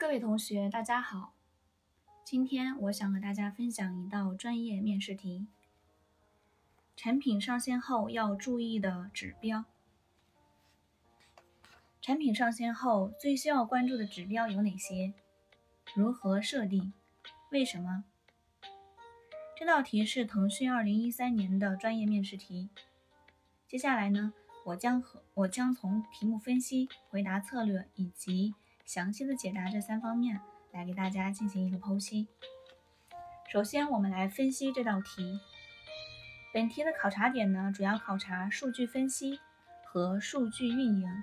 各位同学，大家好。今天我想和大家分享一道专业面试题：产品上线后要注意的指标。产品上线后最需要关注的指标有哪些？如何设定？为什么？这道题是腾讯2013年的专业面试题。接下来呢，我将和我将从题目分析、回答策略以及详细的解答这三方面来给大家进行一个剖析。首先，我们来分析这道题。本题的考察点呢，主要考察数据分析和数据运营。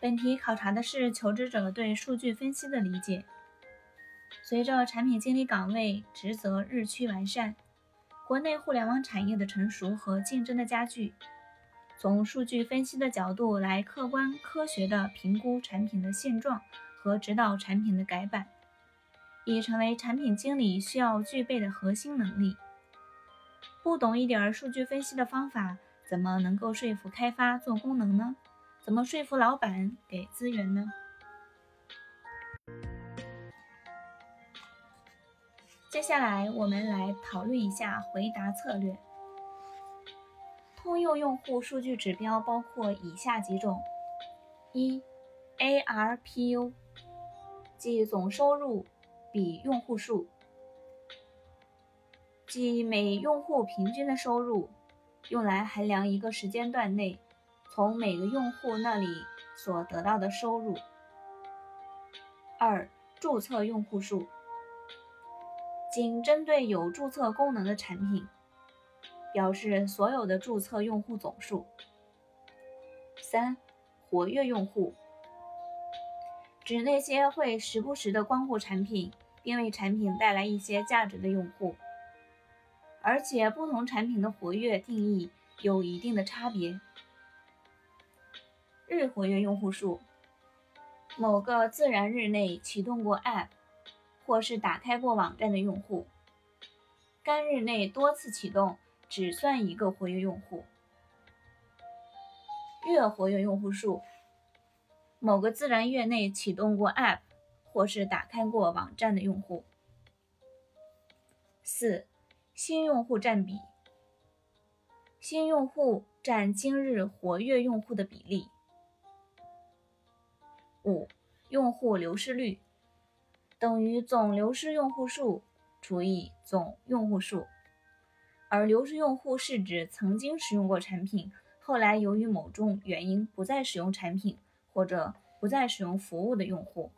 本题考察的是求职者对数据分析的理解。随着产品经理岗位职责日趋完善。国内互联网产业的成熟和竞争的加剧，从数据分析的角度来客观科学地评估产品的现状和指导产品的改版，已成为产品经理需要具备的核心能力。不懂一点数据分析的方法，怎么能够说服开发做功能呢？怎么说服老板给资源呢？接下来，我们来讨论一下回答策略。通用用户数据指标包括以下几种：一、ARPU，即总收入比用户数，即每用户平均的收入，用来衡量一个时间段内从每个用户那里所得到的收入。二、注册用户数。仅针对有注册功能的产品，表示所有的注册用户总数。三、活跃用户，指那些会时不时的光顾产品，并为产品带来一些价值的用户。而且不同产品的活跃定义有一定的差别。日活跃用户数，某个自然日内启动过 App。或是打开过网站的用户，该日内多次启动只算一个活跃用户。月活跃用户数，某个自然月内启动过 App 或是打开过网站的用户。四、新用户占比，新用户占今日活跃用户的比例。五、用户流失率。等于总流失用户数除以总用户数，而流失用户是指曾经使用过产品，后来由于某种原因不再使用产品或者不再使用服务的用户。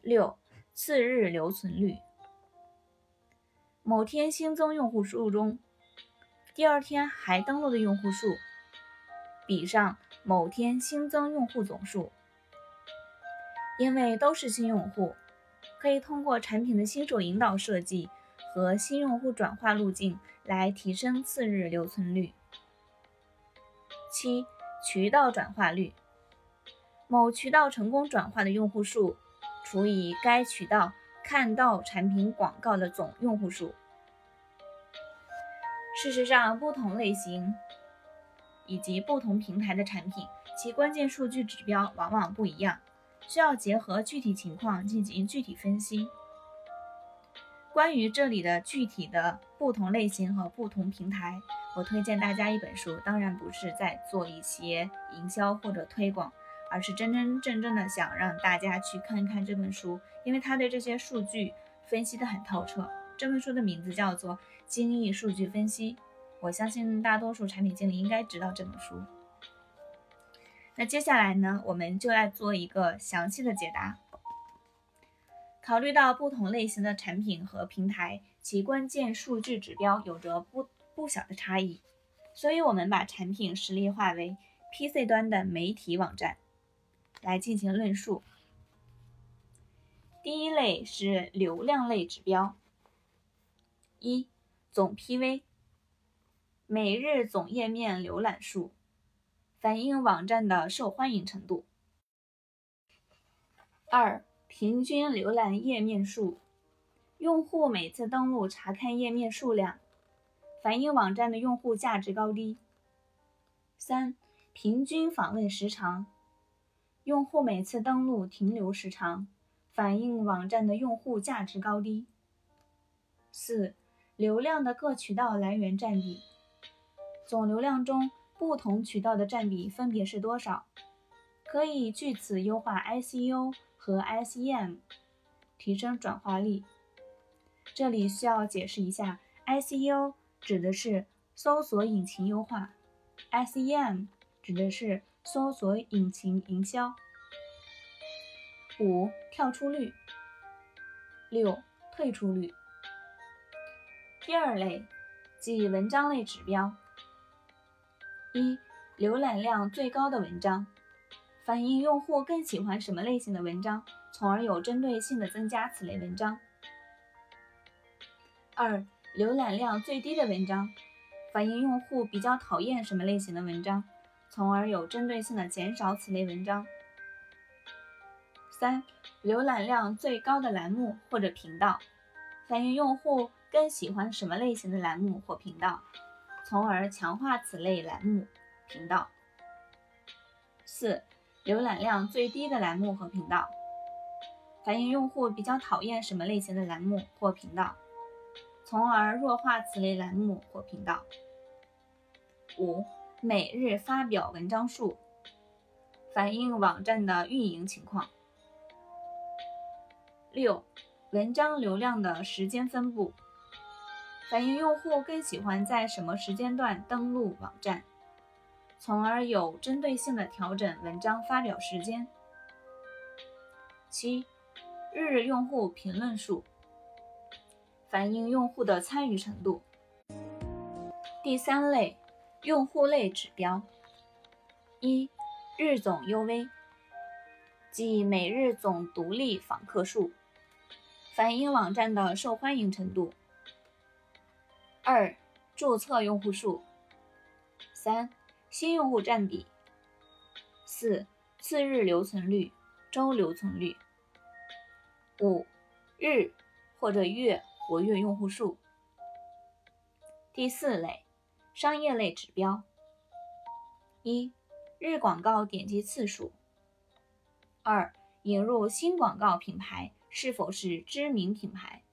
六、次日留存率，某天新增用户数中，第二天还登录的用户数比上某天新增用户总数。因为都是新用户，可以通过产品的新手引导设计和新用户转化路径来提升次日留存率。七、渠道转化率，某渠道成功转化的用户数除以该渠道看到产品广告的总用户数。事实上，不同类型以及不同平台的产品，其关键数据指标往往不一样。需要结合具体情况进行具体分析。关于这里的具体的不同类型和不同平台，我推荐大家一本书，当然不是在做一些营销或者推广，而是真真正正的想让大家去看看这本书，因为他对这些数据分析的很透彻。这本书的名字叫做《精益数据分析》，我相信大多数产品经理应该知道这本书。那接下来呢，我们就来做一个详细的解答。考虑到不同类型的产品和平台，其关键数据指标有着不不小的差异，所以我们把产品实例化为 PC 端的媒体网站来进行论述。第一类是流量类指标：一、总 PV，每日总页面浏览数。反映网站的受欢迎程度。二、平均浏览页面数，用户每次登录查看页面数量，反映网站的用户价值高低。三、平均访问时长，用户每次登录停留时长，反映网站的用户价值高低。四、流量的各渠道来源占比，总流量中不同渠道的占比分别是多少？可以据此优化 SEO 和 SEM，提升转化率。这里需要解释一下，SEO 指的是搜索引擎优化，SEM 指的是搜索引擎营销。五、跳出率。六、退出率。第二类，即文章类指标。一、浏览量最高的文章，反映用户更喜欢什么类型的文章，从而有针对性的增加此类文章。二、浏览量最低的文章，反映用户比较讨厌什么类型的文章，从而有针对性的减少此类文章。三、浏览量最高的栏目或者频道，反映用户更喜欢什么类型的栏目或频道，从而强化此类栏目、频道。四、浏览量最低的栏目和频道，反映用户比较讨厌什么类型的栏目或频道。从而弱化此类栏目或频道。五、每日发表文章数，反映网站的运营情况。六、文章流量的时间分布，反映用户更喜欢在什么时间段登录网站，从而有针对性的调整文章发表时间。七、日用户评论数。反映用户的参与程度。第三类，用户类指标：一、日总 UV，即每日总独立访客数，反映网站的受欢迎程度。二、注册用户数。三、新用户占比。四、次日留存率、周留存率。五、日或者月。活跃用户数。第四类，商业类指标：一、日广告点击次数；二、引入新广告品牌是否是知名品牌。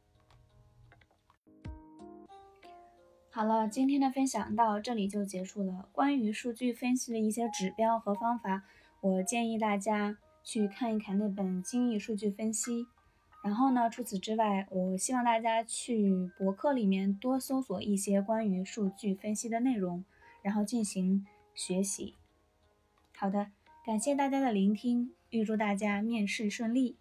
好了，今天的分享到这里就结束了。关于数据分析的一些指标和方法，我建议大家去看一看那本《精益数据分析》。然后呢？除此之外，我希望大家去博客里面多搜索一些关于数据分析的内容，然后进行学习。好的，感谢大家的聆听，预祝大家面试顺利。